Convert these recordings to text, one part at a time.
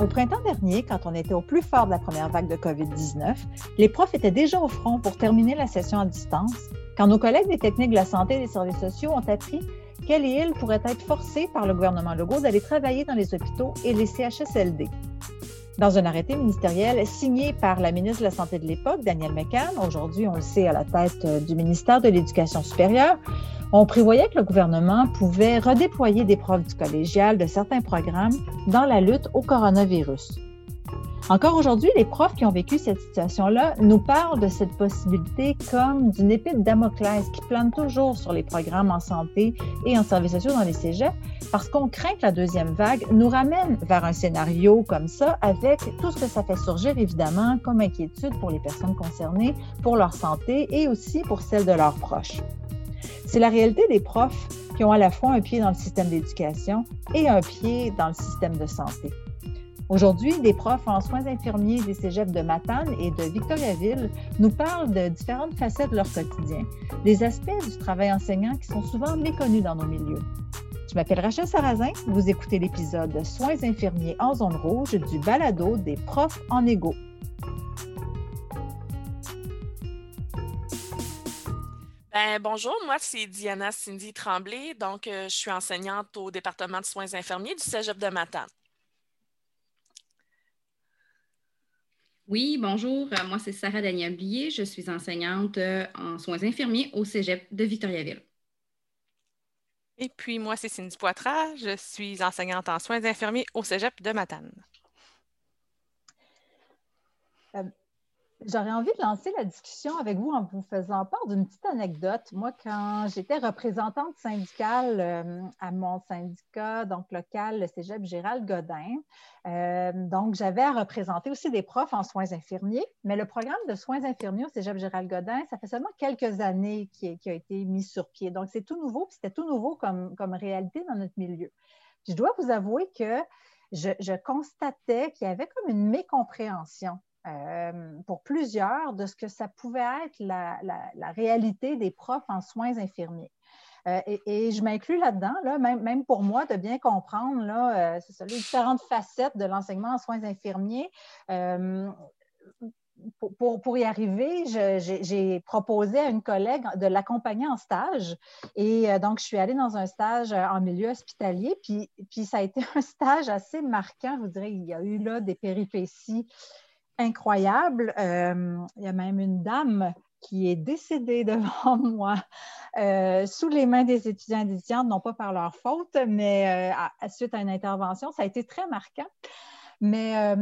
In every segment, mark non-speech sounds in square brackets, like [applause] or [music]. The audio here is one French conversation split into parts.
Au printemps dernier, quand on était au plus fort de la première vague de COVID-19, les profs étaient déjà au front pour terminer la session à distance, quand nos collègues des techniques de la santé et des services sociaux ont appris qu'elles et ils pourraient être forcés par le gouvernement Legault d'aller travailler dans les hôpitaux et les CHSLD. Dans un arrêté ministériel signé par la ministre de la Santé de l'époque, Danielle McCann, aujourd'hui, on le sait, à la tête du ministère de l'Éducation supérieure, on prévoyait que le gouvernement pouvait redéployer des profs du collégial de certains programmes dans la lutte au coronavirus. Encore aujourd'hui, les profs qui ont vécu cette situation-là nous parlent de cette possibilité comme d'une épée de Damoclès qui plane toujours sur les programmes en santé et en services sociaux dans les cégeps parce qu'on craint que la deuxième vague nous ramène vers un scénario comme ça avec tout ce que ça fait surgir évidemment comme inquiétude pour les personnes concernées, pour leur santé et aussi pour celle de leurs proches. C'est la réalité des profs qui ont à la fois un pied dans le système d'éducation et un pied dans le système de santé. Aujourd'hui, des profs en soins infirmiers des cégeps de Matane et de Victoriaville nous parlent de différentes facettes de leur quotidien, des aspects du travail enseignant qui sont souvent méconnus dans nos milieux. Je m'appelle Rachel Sarrazin, vous écoutez l'épisode Soins infirmiers en zone rouge du balado des profs en égo. Ben, bonjour, moi c'est Diana Cindy Tremblay, donc euh, je suis enseignante au département de soins infirmiers du Cégep de Matane. Oui, bonjour. Euh, moi, c'est Sarah Daniel Blier. Je suis enseignante euh, en soins infirmiers au Cégep de Victoriaville. Et puis, moi, c'est Cindy Poitras. Je suis enseignante en soins infirmiers au Cégep de Matane. J'aurais envie de lancer la discussion avec vous en vous faisant part d'une petite anecdote. Moi, quand j'étais représentante syndicale euh, à mon syndicat, donc local, le Cégep Gérald Godin, euh, donc j'avais à représenter aussi des profs en soins infirmiers, mais le programme de soins infirmiers au Cégep Gérald Godin, ça fait seulement quelques années qui, a été mis sur pied. Donc c'est tout nouveau, puis c'était tout nouveau comme, comme réalité dans notre milieu. je dois vous avouer que je, je constatais qu'il y avait comme une mécompréhension euh, pour plusieurs de ce que ça pouvait être la, réalité des profs en soins infirmiers. Euh, et, je m'inclus là-dedans, là, même, même, pour moi, de bien comprendre là, euh, les différentes facettes de l'enseignement en soins infirmiers. Pour, pour, y arriver, j'ai proposé à une collègue de l'accompagner en stage. Et donc, je suis allée dans un stage en milieu hospitalier. Puis, puis ça a été [laughs] un stage assez marquant. Je vous dirais, il y a eu là des péripéties incroyable. Euh, il y a même une dame qui est décédée [laughs] devant moi euh, sous les mains des étudiants et étudiantes, non pas par leur faute, mais euh, à, suite à une intervention. Ça a été très marquant. Mais,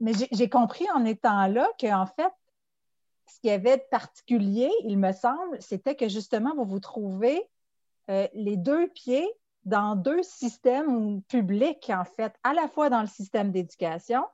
mais j'ai compris en étant là qu'en fait, ce qu'il y avait de particulier, il me semble, c'était que justement, vous vous trouvez les deux pieds dans deux systèmes publics, en fait, à la fois dans le système d'éducation,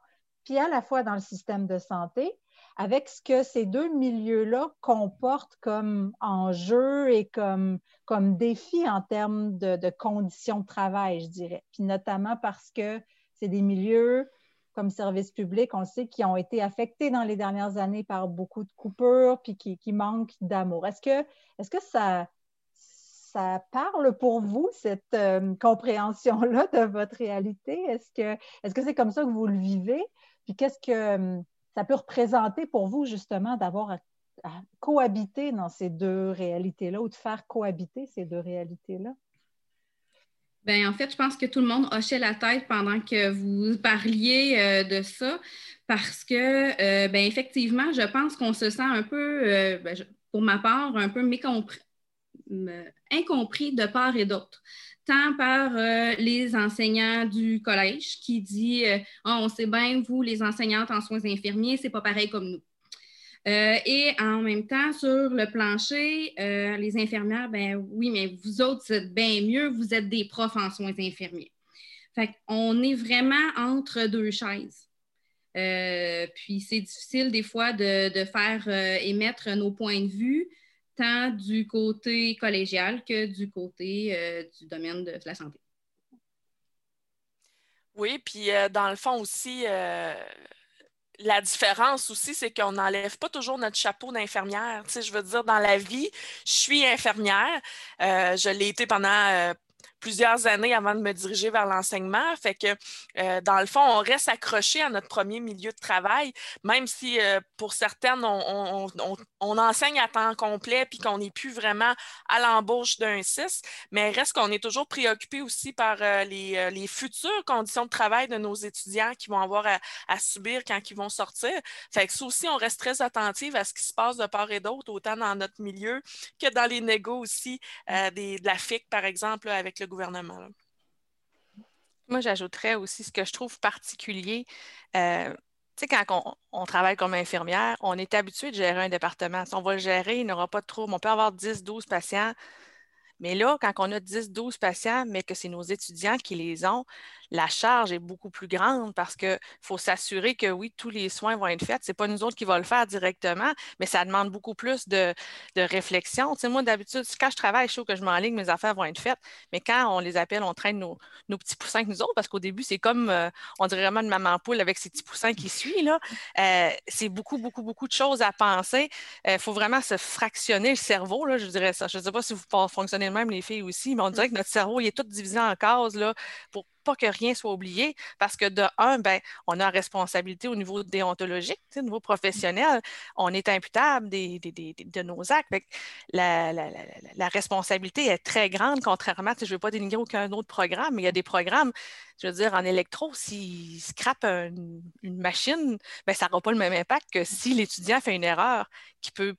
puis à la fois dans le système de santé, avec ce que ces deux milieux-là comportent comme enjeu et comme, comme défi en termes de, conditions de travail, je dirais. Puis notamment parce que c'est des milieux comme service public, on sait, qui ont été affectés dans les dernières années par beaucoup de coupures, puis qui, qui manquent d'amour. Est-ce que, est que ça, ça parle pour vous, cette euh, compréhension-là de votre réalité? Est-ce que est -ce que c'est comme ça que vous le vivez? Puis qu'est-ce que hum, ça peut représenter pour vous, justement, d'avoir à, cohabiter dans ces deux réalités-là ou de faire cohabiter ces deux réalités-là? Bien, en fait, je pense que tout le monde hochait la tête pendant que vous parliez euh, de ça, parce que, euh, bien, effectivement, je pense qu'on se sent un peu, euh, ben, pour ma part, un peu incompris de part et d'autre tant par euh, les enseignants du collège qui dit ah, on sait bien, vous, les enseignantes en soins infirmiers, c'est pas pareil comme nous. Euh, et en même temps, sur le plancher, les infirmières, ben oui, mais vous autres, êtes bien mieux, vous êtes des profs en soins infirmiers. Fait on est vraiment entre deux chaises. puis c'est difficile des fois de, de faire émettre nos points de vue, tant du côté collégial que du côté euh, du domaine de la santé. Oui, puis euh, dans le fond aussi, euh, la différence aussi, c'est qu'on n'enlève pas toujours notre chapeau d'infirmière. Tu sais, je veux dire, dans la vie, je suis infirmière. je l'ai été pendant plusieurs années avant de me diriger vers l'enseignement. Fait que, euh, dans le fond, on reste accroché à notre premier milieu de travail, même si euh, pour certaines, on, enseigne à temps complet puis qu'on n'est plus vraiment à l'embauche d'un 6, mais reste qu'on est toujours préoccupé aussi par les, les, futures conditions de travail de nos étudiants qui vont avoir à, subir quand ils vont sortir. Fait que ça aussi, on reste très attentif à ce qui se passe de part et d'autre, autant dans notre milieu que dans les négos aussi, euh, de la FIC, par exemple, avec le gouvernement. Moi, j'ajouterais aussi ce que je trouve particulier. Euh, tu sais, quand on, travaille comme infirmière, on est habitué de gérer un département. Si on va le gérer, il n'y aura pas de trouble. On peut avoir 10, 12 patients. Mais là, quand on a 10, 12 patients, mais que c'est nos étudiants qui les ont, la charge est beaucoup plus grande parce qu'il faut s'assurer que oui, tous les soins vont être faits. Ce n'est pas nous autres qui va le faire directement, mais ça demande beaucoup plus de, réflexion. Tu moi, d'habitude, quand je travaille, je sais que je m'enligne, mes affaires vont être faites, mais quand on les appelle, on traîne nos, petits poussins avec nous autres, parce qu'au début, c'est comme, euh, on dirait vraiment une maman poule avec ses petits poussins qui suit. Là. Euh, c'est beaucoup, beaucoup, beaucoup de choses à penser. Il euh, faut vraiment se fractionner le cerveau, là, je dirais ça. Je ne sais pas si vous fonctionnez même, les filles aussi, mais on dirait que notre cerveau, il est tout divisé en cases là, pour pas que rien soit oublié, parce que de un, ben, on a responsabilité au niveau déontologique, au niveau professionnel, on est imputable de nos actes. La, responsabilité est très grande, contrairement, je ne veux pas dénigrer aucun autre programme, mais il y a des programmes, je veux dire, en électro, s'il scrape une machine, ben, ça n'aura pas le même impact que si l'étudiant fait une erreur qui peut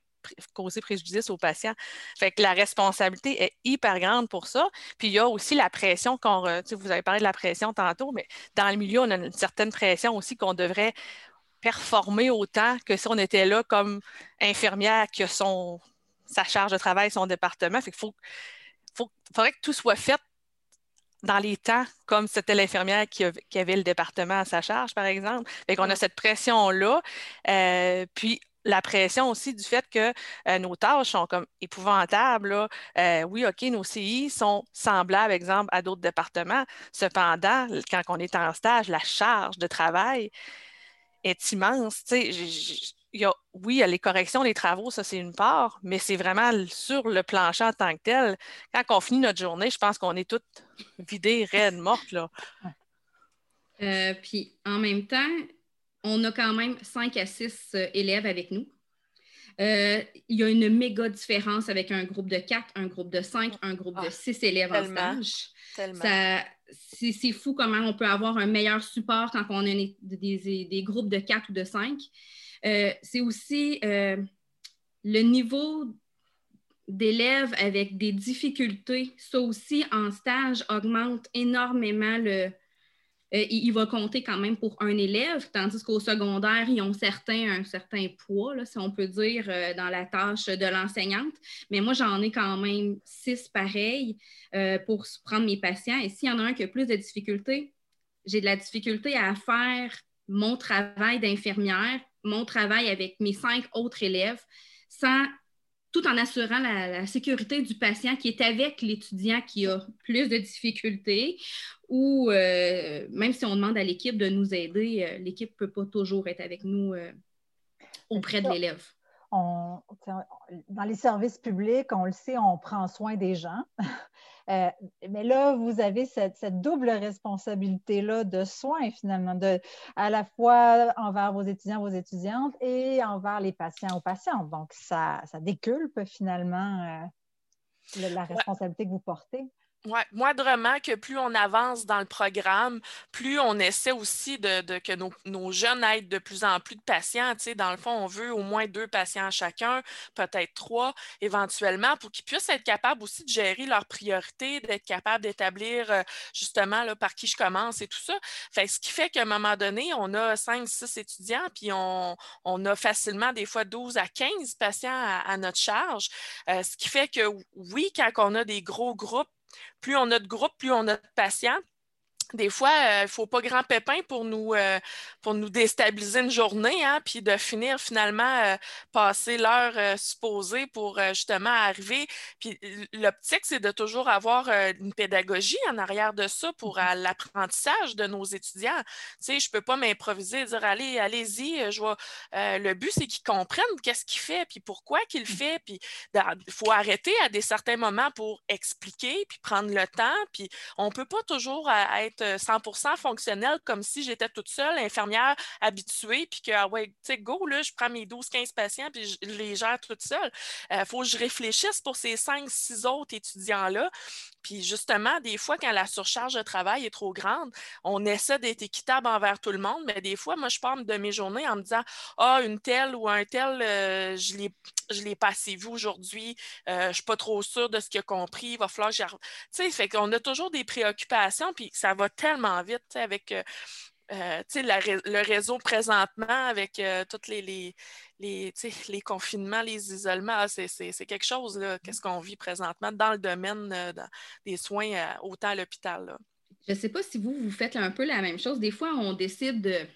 causer préjudice aux patients. Fait que la responsabilité est hyper grande pour ça. Puis il y a aussi la pression qu'on. Vous avez parlé de la pression tantôt, mais dans le milieu, on a une certaine pression aussi qu'on devrait performer autant que si on était là comme infirmière qui a son, sa charge de travail, son département. Fait qu'il faut, faudrait que tout soit fait dans les temps, comme c'était l'infirmière qui, avait le département à sa charge, par exemple. Fait qu'on a cette pression-là. Euh, puis, la pression aussi du fait que euh, nos tâches sont comme épouvantables. Euh, oui, OK, nos CI sont semblables, exemple, à d'autres départements. Cependant, quand on est en stage, la charge de travail est immense. Y a, oui, il y a les corrections, les travaux, ça c'est une part, mais c'est vraiment sur le plancher en tant que tel. Quand on finit notre journée, je pense qu'on est toutes vidées, raides, mortes. Là. Euh, puis en même temps, on a quand même 5 à 6 euh, élèves avec nous. Euh, il y a une méga différence avec un groupe de 4, un groupe de 5, un groupe de 6 ah, élèves en stage. C'est fou comment on peut avoir un meilleur support quand on a des, groupes de 4 ou de 5. Euh, c'est aussi le niveau d'élèves avec des difficultés. Ça aussi, en stage, augmente énormément le, euh, il, va compter quand même pour un élève, tandis qu'au secondaire, ils ont certains, un certain poids, si on peut dire, euh, dans la tâche de l'enseignante. Mais moi, j'en ai quand même six pareils euh, pour prendre mes patients. Et s'il y en a un qui a plus de difficultés, j'ai de la difficulté à faire mon travail d'infirmière, mon travail avec mes cinq autres élèves, sans tout en assurant la, sécurité du patient qui est avec l'étudiant qui a plus de difficultés ou euh, même si on demande à l'équipe de nous aider, euh, l'équipe ne peut pas toujours être avec nous euh, auprès de l'élève. Dans les services publics, on le sait, on prend soin des gens. [laughs] Euh, mais là, vous avez cette, double responsabilité-là de soins, finalement, de, à la fois envers vos étudiants, vos étudiantes et envers les patients, aux patientes. Donc, ça, ça déculpe finalement euh, la responsabilité que vous portez. Oui, moindrement que plus on avance dans le programme, plus on essaie aussi de, que nos, jeunes aident de plus en plus de patients. dans le fond, on veut au moins deux patients chacun, peut-être trois éventuellement, pour qu'ils puissent être capables aussi de gérer leurs priorités, d'être capables d'établir euh, justement par qui je commence et tout ça. Ce qui fait qu'à un moment donné, on a cinq, six étudiants, puis on, a facilement des fois 12 à 15 patients à, notre charge. Euh, ce qui fait que oui, quand on a des gros groupes, plus on a de groupes, plus on a de patients. Des fois, il ne faut pas grand pépin pour nous, pour nous déstabiliser une journée, hein, puis de finir finalement passer l'heure supposée pour justement arriver. Puis l'optique, c'est de toujours avoir une pédagogie en arrière de ça pour mmh l'apprentissage de nos étudiants. Tu sais, je ne peux pas m'improviser et dire allez, allez-y, je vois. le but, c'est qu'ils comprennent qu'est-ce qu'il fait, puis pourquoi qu'il le mmh. fait. Puis il faut arrêter à des certains moments pour expliquer, puis prendre le temps. Puis on ne peut pas toujours être 100% fonctionnel comme si j'étais toute seule, infirmière habituée, puis que, ah ouais, tu sais, go, là, je prends mes 12-15 patients, puis je les gère toute seule. Il faut que je réfléchisse pour ces 5-6 autres étudiants-là. Puis justement, des fois, quand la surcharge de travail est trop grande, on essaie d'être équitable envers tout le monde, mais des fois, moi, je parle de mes journées en me disant Ah, une telle ou un tel, euh, je l'ai je l'ai passé vu aujourd'hui, euh, je ne suis pas trop sûre de ce qu'il a compris, il va falloir que Tu sais, fait qu'on a toujours des préoccupations, puis ça va tellement vite avec euh, le réseau présentement, avec tous les, les, les, les, confinements, les isolements. Ah, c'est quelque chose, qu'est-ce qu'on vit présentement dans le domaine des soins, autant à l'hôpital. Je ne sais pas si vous, vous faites un peu la même chose. Des fois, on décide de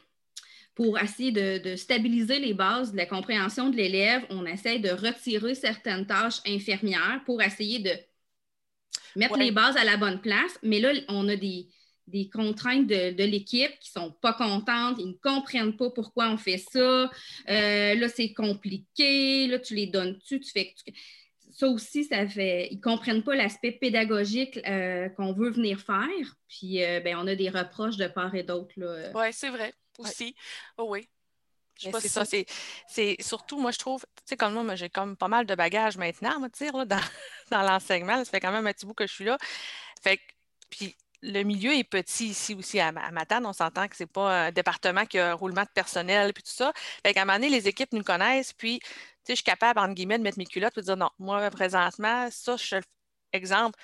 pour essayer de, stabiliser les bases de la compréhension de l'élève, on essaie de retirer certaines tâches infirmières pour essayer de mettre les bases à la bonne place. Mais là, on a des, contraintes de, l'équipe qui ne sont pas contentes, ils ne comprennent pas pourquoi on fait ça. Euh, là, c'est compliqué. Là, tu les donnes-tu, tu fais. ça aussi, ça fait. Ils ne comprennent pas l'aspect pédagogique euh, qu'on veut venir faire. Puis, euh, ben, on a des reproches de part et d'autre. Oui, c'est vrai aussi. Oh oui. C'est ça, c'est surtout, moi, je trouve, tu sais, comme moi, j'ai comme pas mal de bagages maintenant, moi, tu dans, [laughs] dans l'enseignement. Ça fait quand même un petit bout que je suis là. Fait puis le milieu est petit ici aussi. À, Matane, on s'entend que c'est pas un département qui a un roulement de personnel, puis tout ça. Qu'à un moment donné, les équipes nous connaissent, puis, je suis capable, entre guillemets, de mettre mes culottes et de dire non, moi, présentement, ça, je, exemple,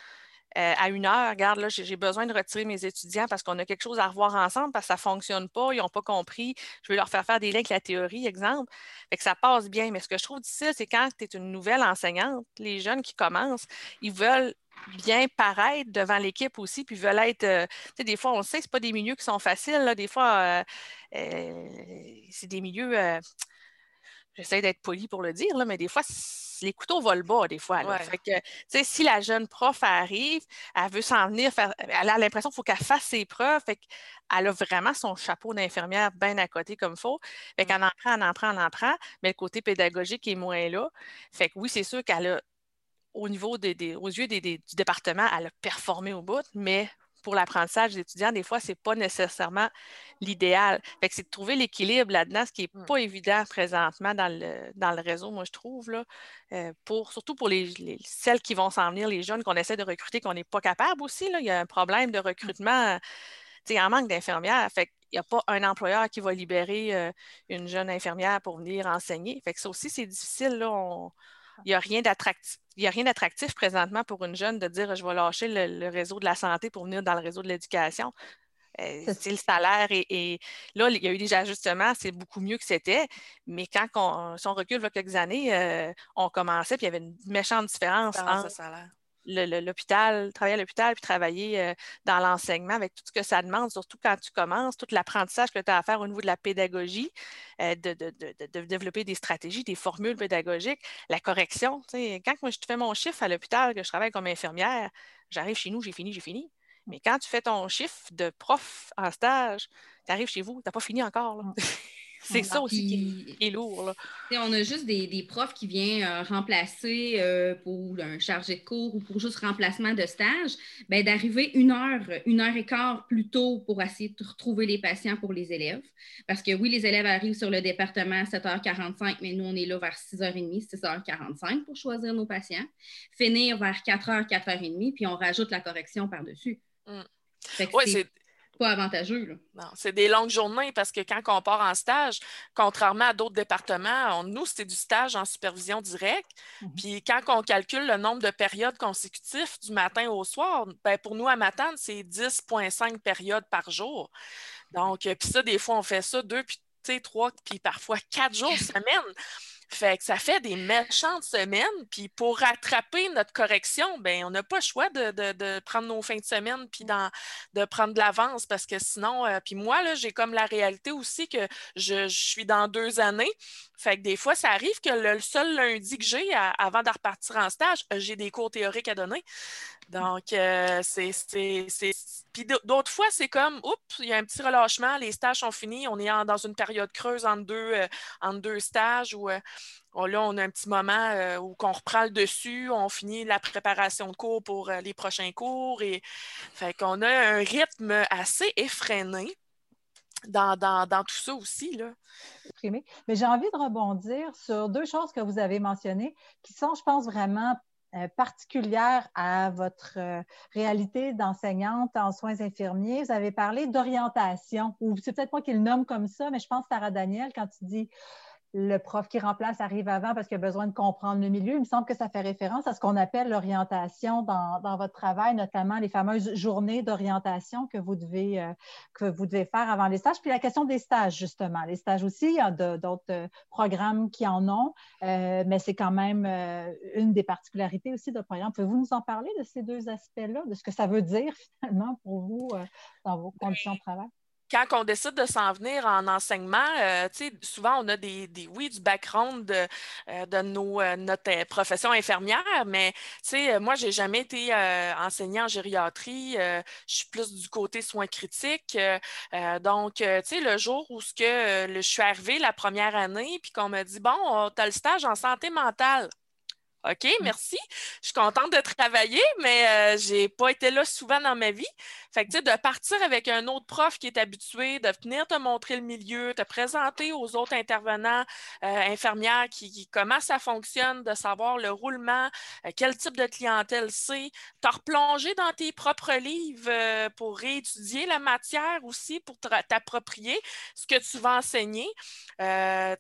euh, à une heure, regarde, là, j'ai besoin de retirer mes étudiants parce qu'on a quelque chose à revoir ensemble, parce que ça ne fonctionne pas, ils n'ont pas compris. Je vais leur faire faire des liens avec la théorie, exemple. Fait que ça passe bien. Mais ce que je trouve difficile, c'est quand tu es une nouvelle enseignante, les jeunes qui commencent, ils veulent bien paraître devant l'équipe aussi, puis veulent être. Euh, tu sais, des fois, on sait que ce pas des milieux qui sont faciles. Là. Des fois, euh, c'est des milieux. J'essaie d'être poli pour le dire, là, mais des fois, les couteaux volent bas des fois. si la jeune prof arrive, elle veut s'en venir, faire, elle a l'impression qu'il faut qu'elle fasse ses preuves. Fait elle a vraiment son chapeau d'infirmière bien à côté comme il faut. Fait mmh. qu'elle en prend, elle en prend, elle en prend, mais le côté pédagogique est moins là. Fait que oui, c'est sûr qu'elle a, au niveau des, aux yeux du département, elle a performé au bout, mais pour l'apprentissage des étudiants, des fois, ce n'est pas nécessairement l'idéal. Fait que c'est de trouver l'équilibre là-dedans, ce qui n'est pas évident présentement dans le, dans le réseau, moi, je trouve, là, euh, pour, surtout pour les, celles qui vont s'en venir, les jeunes qu'on essaie de recruter, qu'on n'est pas capable aussi. Là. Il y a un problème de recrutement, il en manque d'infirmières. Fait il n'y a pas un employeur qui va libérer euh, une jeune infirmière pour venir enseigner. Fait que ça aussi, c'est difficile. Là. Il n'y a rien d'attractif il a rien d'attractif présentement pour une jeune de dire je vais lâcher le, réseau de la santé pour venir dans le réseau de l'éducation. Euh, c'est le salaire et, là, il y a eu des ajustements, c'est beaucoup mieux que c'était. Mais quand on, si on recule il y a quelques années, euh, on commençait, puis il y avait une méchante différence entre salaire l'hôpital, travailler à l'hôpital, puis travailler euh, dans l'enseignement avec tout ce que ça demande, surtout quand tu commences, tout l'apprentissage que tu as à faire au niveau de la pédagogie, euh, de, développer des stratégies, des formules pédagogiques, la correction. Quand moi, je fais mon chiffre à l'hôpital, que je travaille comme infirmière, j'arrive chez nous, j'ai fini, j'ai fini. Mais quand tu fais ton chiffre de prof en stage, tu arrives chez vous, tu n'as pas fini encore. Là. [laughs] C'est ça aussi qui est, lourd. On a juste des, profs qui viennent euh, remplacer euh, pour un chargé de cours ou pour juste remplacement de stage, ben, d'arriver une heure, une heure et quart plus tôt pour essayer de retrouver les patients pour les élèves. Parce que oui, les élèves arrivent sur le département à 7h45, mais nous, on est là vers 6h30, 6h45 pour choisir nos patients. Finir vers 4h, 4h30, puis on rajoute la correction par-dessus. Mmh. Oui, c'est pas avantageux. Non, c'est des longues journées parce que quand on part en stage, contrairement à d'autres départements, nous, c'était du stage en supervision directe. Mhm. Puis quand on calcule le nombre de périodes consécutives du matin au soir, ben pour nous, à Matane, c'est 10,5 périodes par jour. Donc, euh, puis ça, des fois, on fait ça deux, puis trois, puis parfois quatre jours [laughs] semaine. Fait que ça fait des méchantes semaines. Puis pour rattraper notre correction, ben on n'a pas le choix de, prendre nos fins de semaine puis de prendre de l'avance parce que sinon, euh, puis moi, là, j'ai comme la réalité aussi que je, suis dans deux années. Fait que des fois, ça arrive que le seul lundi que j'ai avant de repartir en stage, j'ai des cours théoriques à donner. Donc, euh, c'est. Puis d'autres fois, c'est comme, oups, il y a un petit relâchement, les stages sont finis, on est dans une période creuse entre deux, euh, deux stages où euh, là, on a un petit moment où on reprend le dessus, on finit la préparation de cours pour les prochains cours. Et fait qu'on a un rythme assez effréné. Dans, dans, tout ça aussi. Mais j'ai envie de rebondir sur deux choses que vous avez mentionnées qui sont, je pense, vraiment euh, particulière à votre euh, réalité d'enseignante en soins infirmiers. Vous avez parlé d'orientation, ou c'est peut-être moi qui le nomme comme ça, mais je pense, Sarah Daniel, quand tu dis le prof qui remplace arrive avant parce qu'il a besoin de comprendre le milieu. Il me semble que ça fait référence à ce qu'on appelle l'orientation dans, votre travail, notamment les fameuses journées d'orientation que, vous devez, euh, que vous devez faire avant les stages. Puis la question des stages, justement. Les stages aussi, il y a d'autres euh, programmes qui en ont, euh, mais c'est quand même une des particularités aussi de programme. Pouvez-vous nous en parler de ces deux aspects-là, de ce que ça veut dire [laughs] finalement pour vous dans vos conditions de travail? Quand on décide de s'en venir en enseignement, euh, souvent on a des, oui, du background de, euh, nos, euh, notre profession infirmière, mais moi, je n'ai jamais été enseignant en gériatrie. je suis plus du côté soins critiques. donc, le jour où ce que, je suis arrivée la première année, puis qu'on m'a dit, bon, tu as le stage en santé mentale. OK, mmh. merci. Je suis contente de travailler, mais je n'ai pas été là souvent dans ma vie. Fait que, tu sais, de partir avec un autre prof qui est habitué, de venir te montrer le milieu, te présenter aux autres intervenants, euh, infirmières, qui, comment ça fonctionne, de savoir le roulement, euh, quel type de clientèle c'est, te replonger dans tes propres livres euh, pour réétudier la matière aussi, pour t'approprier ce que tu vas enseigner. tu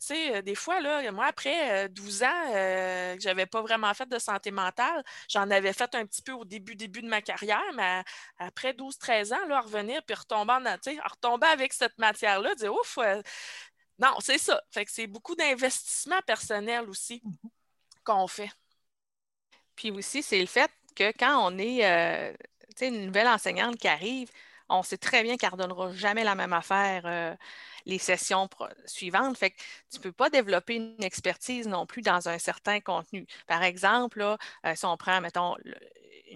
sais, des fois, là, moi, après 12 ans, que j'avais pas vraiment fait de santé mentale, j'en avais fait un petit peu au début, début de ma carrière, mais après 12, 13 ans, là, revenir puis retomber, en, retomber avec cette matière-là, dire ouf, euh, non, c'est ça. Fait que c'est beaucoup d'investissement personnel aussi mm-hmm. qu'on fait. Puis aussi, c'est le fait que quand on est euh, une nouvelle enseignante qui arrive, on sait très bien qu'elle ne redonnera jamais la même affaire euh, les sessions suivantes. Fait que tu ne peux pas développer une expertise non plus dans un certain contenu. Par exemple, là, si on prend, mettons,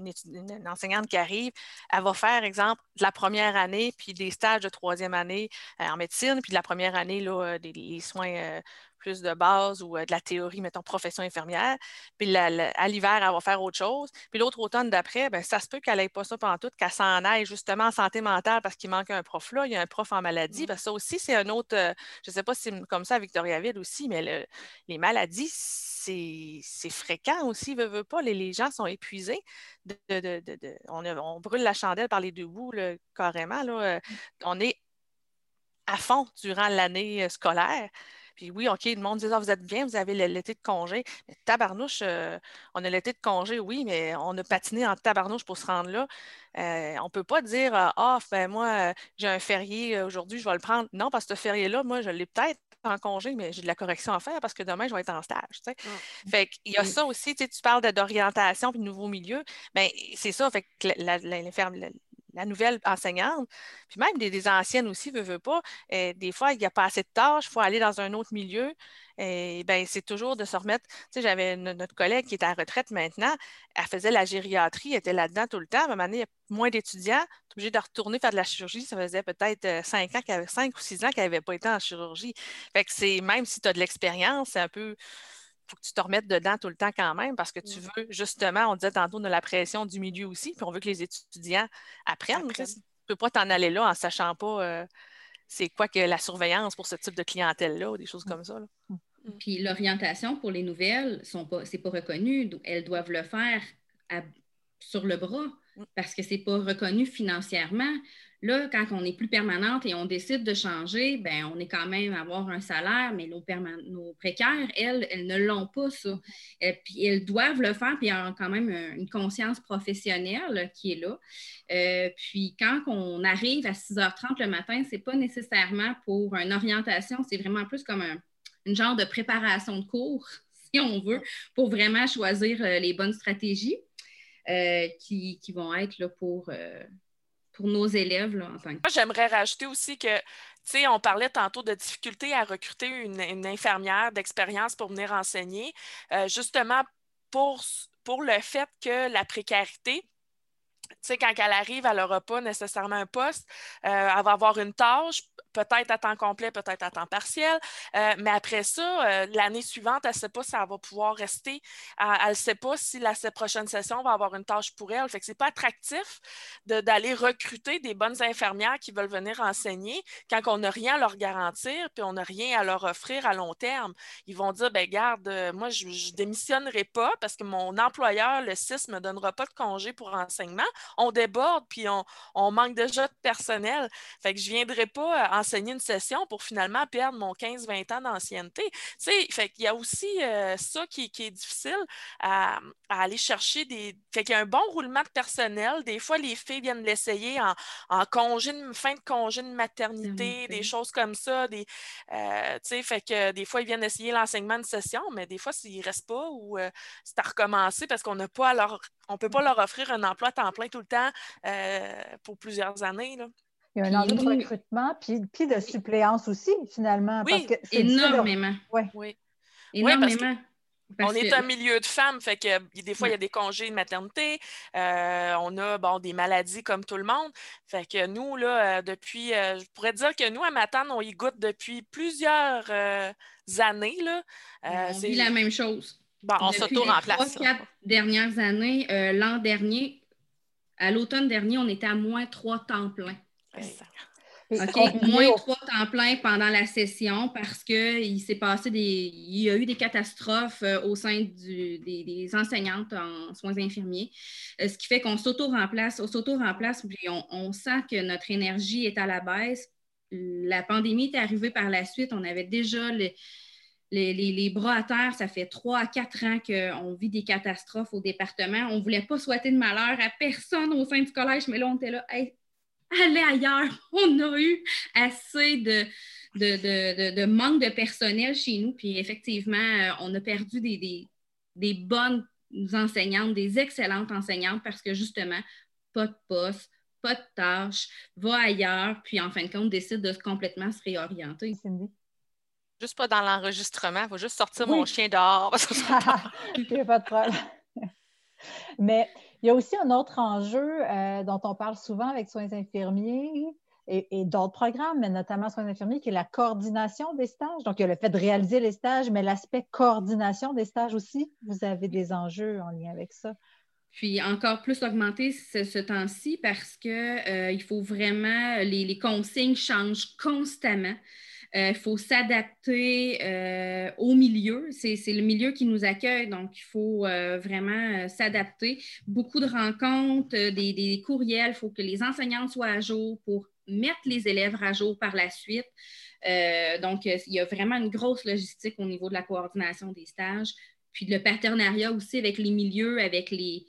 une, enseignante qui arrive, elle va faire, exemple, de la première année, puis des stages de troisième année euh, en médecine, puis de la première année, là, euh, des, soins euh, plus de base ou de la théorie, mettons, profession infirmière. Puis à l'hiver, elle va faire autre chose. Puis l'autre automne d'après, ben, ça se peut qu'elle n'ait pas ça pendant tout, qu'elle s'en aille justement en santé mentale parce qu'il manque un prof là, il y a un prof en maladie. Ben, ça aussi, c'est un autre, je ne sais pas si c'est comme ça à Victoriaville aussi, mais les maladies, c'est fréquent aussi, veut, veut pas. Les, gens sont épuisés. on, brûle la chandelle par les deux bouts, carrément. Là. Mmh. On est à fond durant l'année euh, scolaire. Puis oui, OK, le monde dit ah, vous êtes bien, vous avez l'été de congé. Mais tabarnouche, euh, on a l'été de congé, oui, mais on a patiné en tabarnouche pour se rendre là. Euh, on ne peut pas dire Ah, ben moi, j'ai un férié aujourd'hui, je vais le prendre. Non, parce que ce férié-là, moi, je l'ai peut-être en congé, mais j'ai de la correction à faire parce que demain, je vais être en stage. Ah. Fait qu'il y a ça aussi, tu parles d'orientation et de nouveaux milieux. mais ben, c'est ça, fait que la, la, nouvelle enseignante, puis même des, anciennes aussi, veut, veut pas, euh, des fois, il n'y a pas assez de tâches, il faut aller dans un autre milieu. Et ben, c'est toujours de se remettre. Tu sais, j'avais notre collègue qui est à retraite maintenant, elle faisait la gériatrie, elle était là-dedans tout le temps. À un moment donné, il y a moins d'étudiants, tu es obligé de retourner faire de la chirurgie. Ça faisait peut-être euh, cinq ans, cinq ou six ans qu'elle n'avait pas été en chirurgie. Fait que c'est, même si tu as de l'expérience, c'est un peu faut que tu te remettes dedans tout le temps quand même parce que tu mmh. veux, justement, on disait tantôt, de la pression du milieu aussi, puis on veut que les étudiants apprennent. Tu ne peux pas t'en aller là en ne sachant pas euh, c'est quoi que la surveillance pour ce type de clientèle-là ou des choses mmh. comme ça. Mmh. Puis l'orientation pour les nouvelles, ce n'est pas, pas reconnu. Elles doivent le faire sur le bras parce que ce n'est pas reconnu financièrement. Là, quand on est plus permanente et on décide de changer, ben, on est quand même à avoir un salaire, mais nos, précaires, elles, elles ne l'ont pas, ça. Et puis elles doivent le faire, puis y a quand même une conscience professionnelle qui est là. Euh, puis quand on arrive à 6h30 le matin, ce n'est pas nécessairement pour une orientation, c'est vraiment plus comme un une genre de préparation de cours, [laughs] si on veut, pour vraiment choisir les bonnes stratégies qui, vont être là, pour, pour nos élèves j'aimerais rajouter aussi que tu sais, on parlait tantôt de difficulté à recruter une, infirmière d'expérience pour venir enseigner, justement pour, pour le fait que la précarité, tu sais, quand elle arrive, elle n'aura pas nécessairement un poste. elle va avoir une tâche, peut-être à temps complet, peut-être à temps partiel. Euh, mais après ça, euh, l'année suivante, elle ne sait pas si elle va pouvoir rester. Elle ne sait pas si la prochaine session va avoir une tâche pour elle. Que c'est pas attractif d'aller recruter des bonnes infirmières qui veulent venir enseigner quand on n'a rien à leur garantir puis on n'a rien à leur offrir à long terme. Ils vont dire, ben garde, euh, moi, je ne démissionnerai pas parce que mon employeur, le 6, ne me donnera pas de congé pour enseignement. On déborde puis on, on manque déjà de personnel. Fait que je ne viendrai pas enseigner une session pour finalement perdre mon 15-20 ans d'ancienneté. Fait qu'il y a aussi euh, ça qui, est difficile à, aller chercher des. Fait qu'il y a un bon roulement de personnel. Des fois, les filles viennent l'essayer en, en congé fin de congé de maternité, des choses comme ça. Des, euh, fait que des fois, ils viennent essayer l'enseignement de session, mais des fois, s'ils ne restent pas ou euh, c'est à recommencer parce qu'on n'a pas on ne peut pas leur offrir un emploi à temps plein tout le temps pour plusieurs années. Là. Il y a un enjeu de recrutement, puis, puis, de suppléance aussi, finalement. Oui, énormément. Oui. Énormément. on est un milieu de femmes, fait que des fois, il y a des congés de maternité, euh, on a bon, des maladies comme tout le monde. Fait que nous, là, euh, depuis, euh, je pourrais dire que nous, à Matane, on y goûte depuis plusieurs années. Là. on vit la même chose. Bon, on s'auto-remplace. Les quatre dernières années, l'an dernier, à l'automne dernier, on était à moins trois temps OK, moins trois temps plein pendant la session parce qu'il s'est passé des. Il y a eu des catastrophes euh, au sein des, enseignantes en soins infirmiers, euh, ce qui fait qu'on s'auto-remplace, on s'auto-remplace, puis on, sent que notre énergie est à la baisse. La pandémie est arrivée par la suite, on avait déjà les, les, bras à terre, ça fait trois à quatre ans qu'on vit des catastrophes au département. On ne voulait pas souhaiter de malheur à personne au sein du collège, mais là, on était là, aller ailleurs. [laughs] On a eu assez de, de, manque de personnel chez nous. Puis effectivement, euh, on a perdu des, bonnes enseignantes, des excellentes enseignantes parce que justement, pas de poste, pas de tâches, va ailleurs, puis en fin de compte, décide de complètement se réorienter. Juste pas dans l'enregistrement, il faut juste sortir mon chien dehors. Il n'y a pas de problème. Mais il y a aussi un autre enjeu euh, dont on parle souvent avec soins infirmiers et, d'autres programmes, mais notamment soins infirmiers, qui est la coordination des stages. Donc, il y a le fait de réaliser les stages, mais l'aspect coordination des stages aussi, vous avez des enjeux en lien avec ça. Puis encore plus augmenter ce, temps-ci parce qu'il euh, faut vraiment, les consignes changent constamment. Il euh, faut s'adapter euh, au milieu. C'est le milieu qui nous accueille, donc il faut euh, vraiment s'adapter. Beaucoup de rencontres, des, courriels. Il faut que les enseignants soient à jour pour mettre les élèves à jour par la suite. donc, il y a vraiment une grosse logistique au niveau de la coordination des stages. Puis le partenariat aussi avec les milieux, avec les,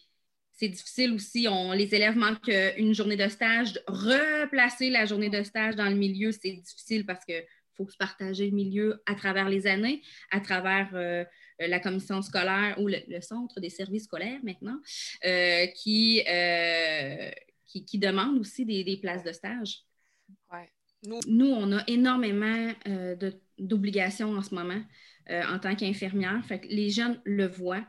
c'est difficile aussi. On, les élèves manquent une journée de stage. Replacer la journée de stage dans le milieu, c'est difficile parce que faut se partager le milieu à travers les années, à travers euh, la commission scolaire ou le, centre des services scolaires maintenant, euh, qui, euh, qui, qui, demande aussi des, places de stage. Nous... Nous, on a énormément d'obligations en ce moment en tant qu'infirmière. les jeunes le voient,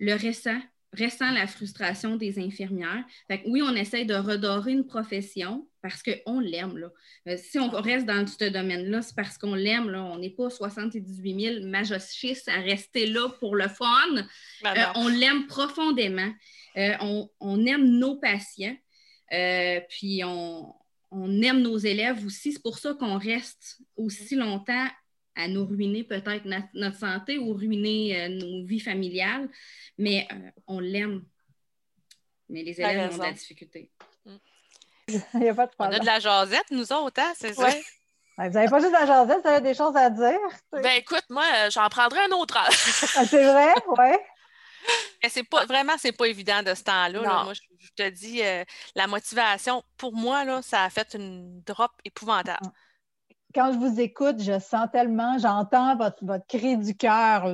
le récent ressent la frustration des infirmières. oui, on essaie de redorer une profession parce qu'on l'aime. Euh, si on reste dans ce domaine-là, c'est parce qu'on l'aime. On n'est pas 78 000 majochistes à rester là pour le fun. Ben euh, on l'aime profondément. Euh, on, aime nos patients. puis on, on, aime nos élèves aussi. C'est pour ça qu'on reste aussi longtemps à nous ruiner peut-être notre santé ou ruiner euh, nos vies familiales, mais euh, on l'aime. Mais les élèves ont de la difficulté. [laughs] Il n'y a pas de On a de la jasette, nous autres, hein, c'est ça? vous n'avez pas juste de la jasette, vous avez des choses à dire. Ben écoute, moi, euh, j'en prendrai un autre ah, c'est vrai, oui. [laughs] c'est pas vraiment, c'est pas évident de ce temps-là. Moi, je, te dis, la motivation, pour moi, là, ça a fait une drop épouvantable. Quand je vous écoute, je sens tellement, j'entends votre, votre cri du cœur.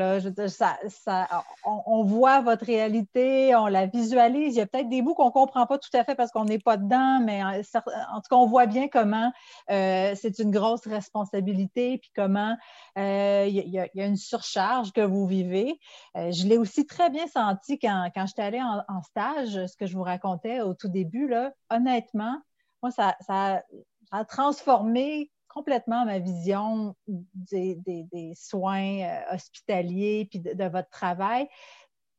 Ça, ça, on, voit votre réalité, on la visualise. Il y a peut-être des bouts qu'on ne comprend pas tout à fait parce qu'on n'est pas dedans, mais en, tout cas, on voit bien comment euh, c'est une grosse responsabilité, puis comment euh, il, y a, une surcharge que vous vivez. Euh, je l'ai aussi très bien senti quand, quand j'étais allée en, stage, ce que je vous racontais au tout début. Là, honnêtement, moi, ça a transformé complètement ma vision des, soins euh, hospitaliers puis de, votre travail.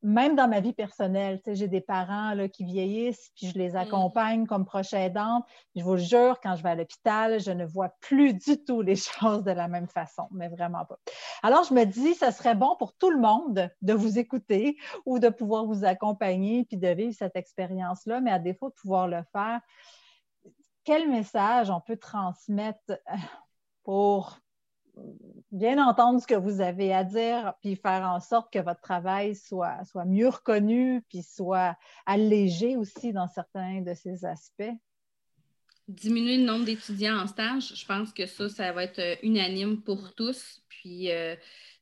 Même dans ma vie personnelle, j'ai des parents là, qui vieillissent, puis je les mm. accompagne comme proche aidante. Je vous jure, quand je vais à l'hôpital, je ne vois plus [laughs] du tout les choses de la même façon, mais vraiment pas. Alors, je me dis, ce serait bon pour tout le monde de vous écouter ou de pouvoir vous accompagner puis de vivre cette expérience-là, mais à défaut de pouvoir le faire, quel message on peut transmettre euh, pour bien entendre ce que vous avez à dire, puis faire en sorte que votre travail soit, soit mieux reconnu, puis soit allégé aussi dans certains de ces aspects? Diminuer le nombre d'étudiants en stage, je pense que ça, ça va être euh, unanime pour tous, puis euh,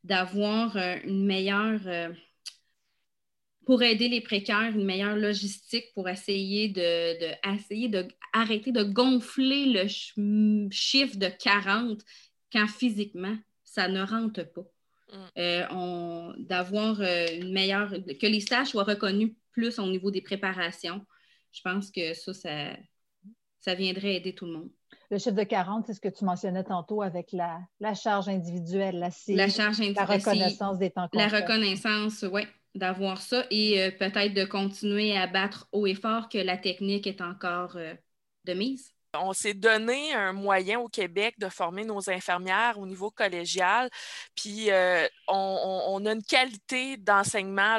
d'avoir une meilleure pour aider les précaires, une meilleure logistique pour essayer de, essayer de arrêter de gonfler le chiffre de 40 quand physiquement, ça ne rentre pas. Mm. Euh, d'avoir euh, une meilleure, que les stages soient reconnus plus au niveau des préparations. Je pense que ça, ça, viendrait aider tout le monde. Le chiffre de 40, c'est ce que tu mentionnais tantôt avec la, charge individuelle, la, la charge individuelle, la reconnaissance des temps La reconnaissance, oui d'avoir ça et euh, peut-être de continuer à battre haut et fort que la technique est encore euh, de mise? On s'est donné un moyen au Québec de former nos infirmières au niveau collégial, puis euh, on, a une qualité d'enseignement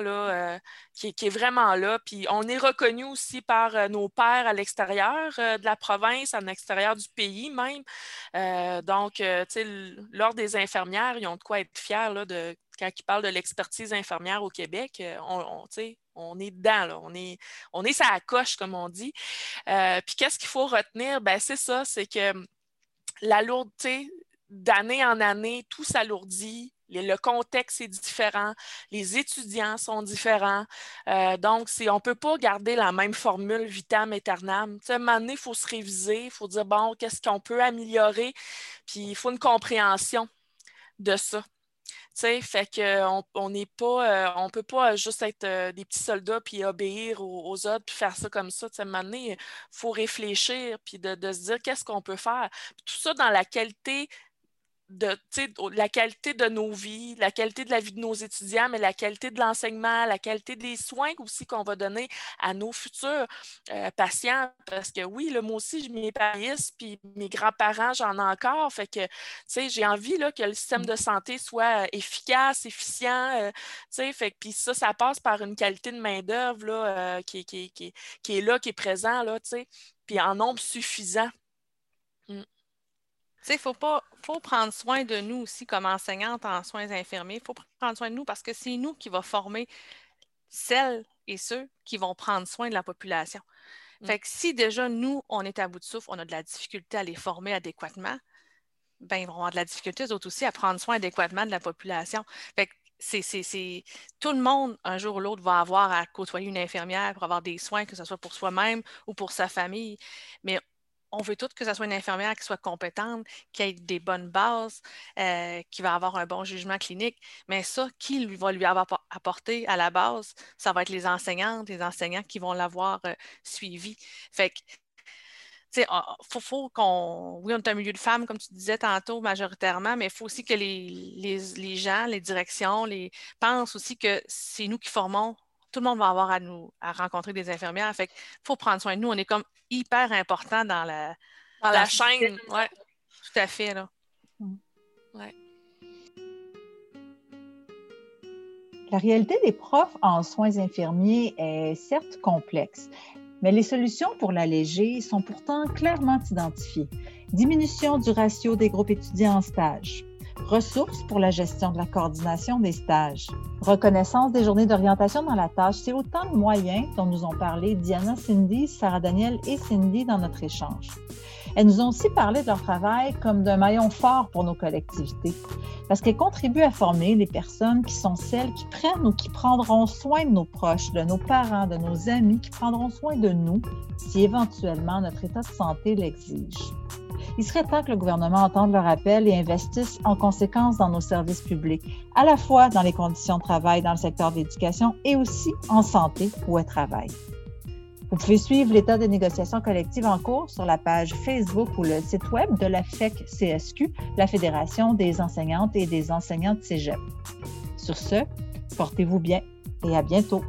qui, est vraiment là, puis on est reconnu aussi par nos pairs à l'extérieur de la province, à l'extérieur du pays même. donc, tu sais, lors des infirmières, ils ont de quoi être fiers là, de quand ils parlent de l'expertise infirmière au Québec, euh, on, on est dedans, on est, on est ça coche, comme on dit. Euh, puis qu'est-ce qu'il faut retenir? Ben, c'est ça, c'est que la lourdeur, d'année en année, tout s'alourdit. Le contexte est différent, les étudiants sont différents. Euh, donc, on ne peut pas garder la même formule vitam aeternam. à un moment donné, il faut se réviser, il faut dire, bon, qu'est-ce qu'on peut améliorer? Puis, il faut une compréhension de ça fait qu'on on n'est pas, euh, on peut pas juste être euh, des petits soldats puis obéir aux, autres puis faire ça comme ça. À un moment donné, il faut réfléchir puis de, de se dire qu'est-ce qu'on peut faire. tout ça dans la qualité de la qualité de nos vies, la qualité de la vie de nos étudiants, mais la qualité de l'enseignement, la qualité des soins aussi qu'on va donner à nos futurs euh, patients. Parce que oui, là, moi aussi, je m'y puis mes grands-parents, j'en ai encore. Fait que, tu sais, j'ai envie là, que le système de santé soit efficace, efficient. Euh, tu sais, puis ça, ça passe par une qualité de main-d'œuvre euh, qui, qui, qui, qui, est là, qui est présent, là, tu sais, puis en nombre suffisant. Mm. Sais, il faut, pas, faut prendre soin de nous aussi comme enseignante en soins infirmiers. Il faut prendre soin de nous parce que c'est nous qui va former celles et ceux qui vont prendre soin de la population. Mm. Fait que si déjà nous, on est à bout de souffle, on a de la difficulté à les former adéquatement, ben, ils vont avoir de la difficulté, eux autres aussi, à prendre soin adéquatement de la population. Fait que c'est, tout le monde, un jour ou l'autre, va avoir à côtoyer une infirmière pour avoir des soins, que ce soit pour soi-même ou pour sa famille. Mais on veut tout que ce soit une infirmière qui soit compétente, qui ait des bonnes bases, euh, qui va avoir un bon jugement clinique. Mais ça, qui lui va lui avoir apporté à la base, ça va être les enseignantes, les enseignants qui vont l'avoir euh, suivi. Fait que, il ah, faut, qu'on. Oui, on est un milieu de femmes, comme tu disais tantôt, majoritairement, mais il faut aussi que les, gens, les directions, les pensent aussi que c'est nous qui formons tout le monde va avoir à nous à rencontrer des infirmières. Fait qu'il faut prendre soin de nous. On est comme hyper important dans la, dans la chaîne. Ouais. Tout à fait. Là. Mm. La réalité des profs en soins infirmiers est certes complexe, mais les solutions pour l'alléger sont pourtant clairement identifiées. Diminution du ratio des groupes étudiants en stage, ressources pour la gestion de la coordination des stages, reconnaissance des journées d'orientation dans la tâche, c'est autant de moyens dont nous ont parlé Diana, Cindy, Sarah Daniel et Cindy dans notre échange. Elles nous ont aussi parlé de leur travail comme d'un maillon fort pour nos collectivités, parce qu'elles contribuent à former les personnes qui sont celles qui prennent ou qui prendront soin de nos proches, de nos parents, de nos amis, qui prendront soin de nous si éventuellement notre état de santé l'exige. Il serait temps que le gouvernement entende leur appel et investisse en conséquence dans nos services publics, à la fois dans les conditions de travail dans le secteur de l'éducation et aussi en santé ou au travail. Vous pouvez suivre l'état des négociations collectives en cours sur la page Facebook ou le site web de la FEC CSQ, la Fédération des enseignantes et des enseignants de cégep. Sur ce, portez-vous bien et à bientôt.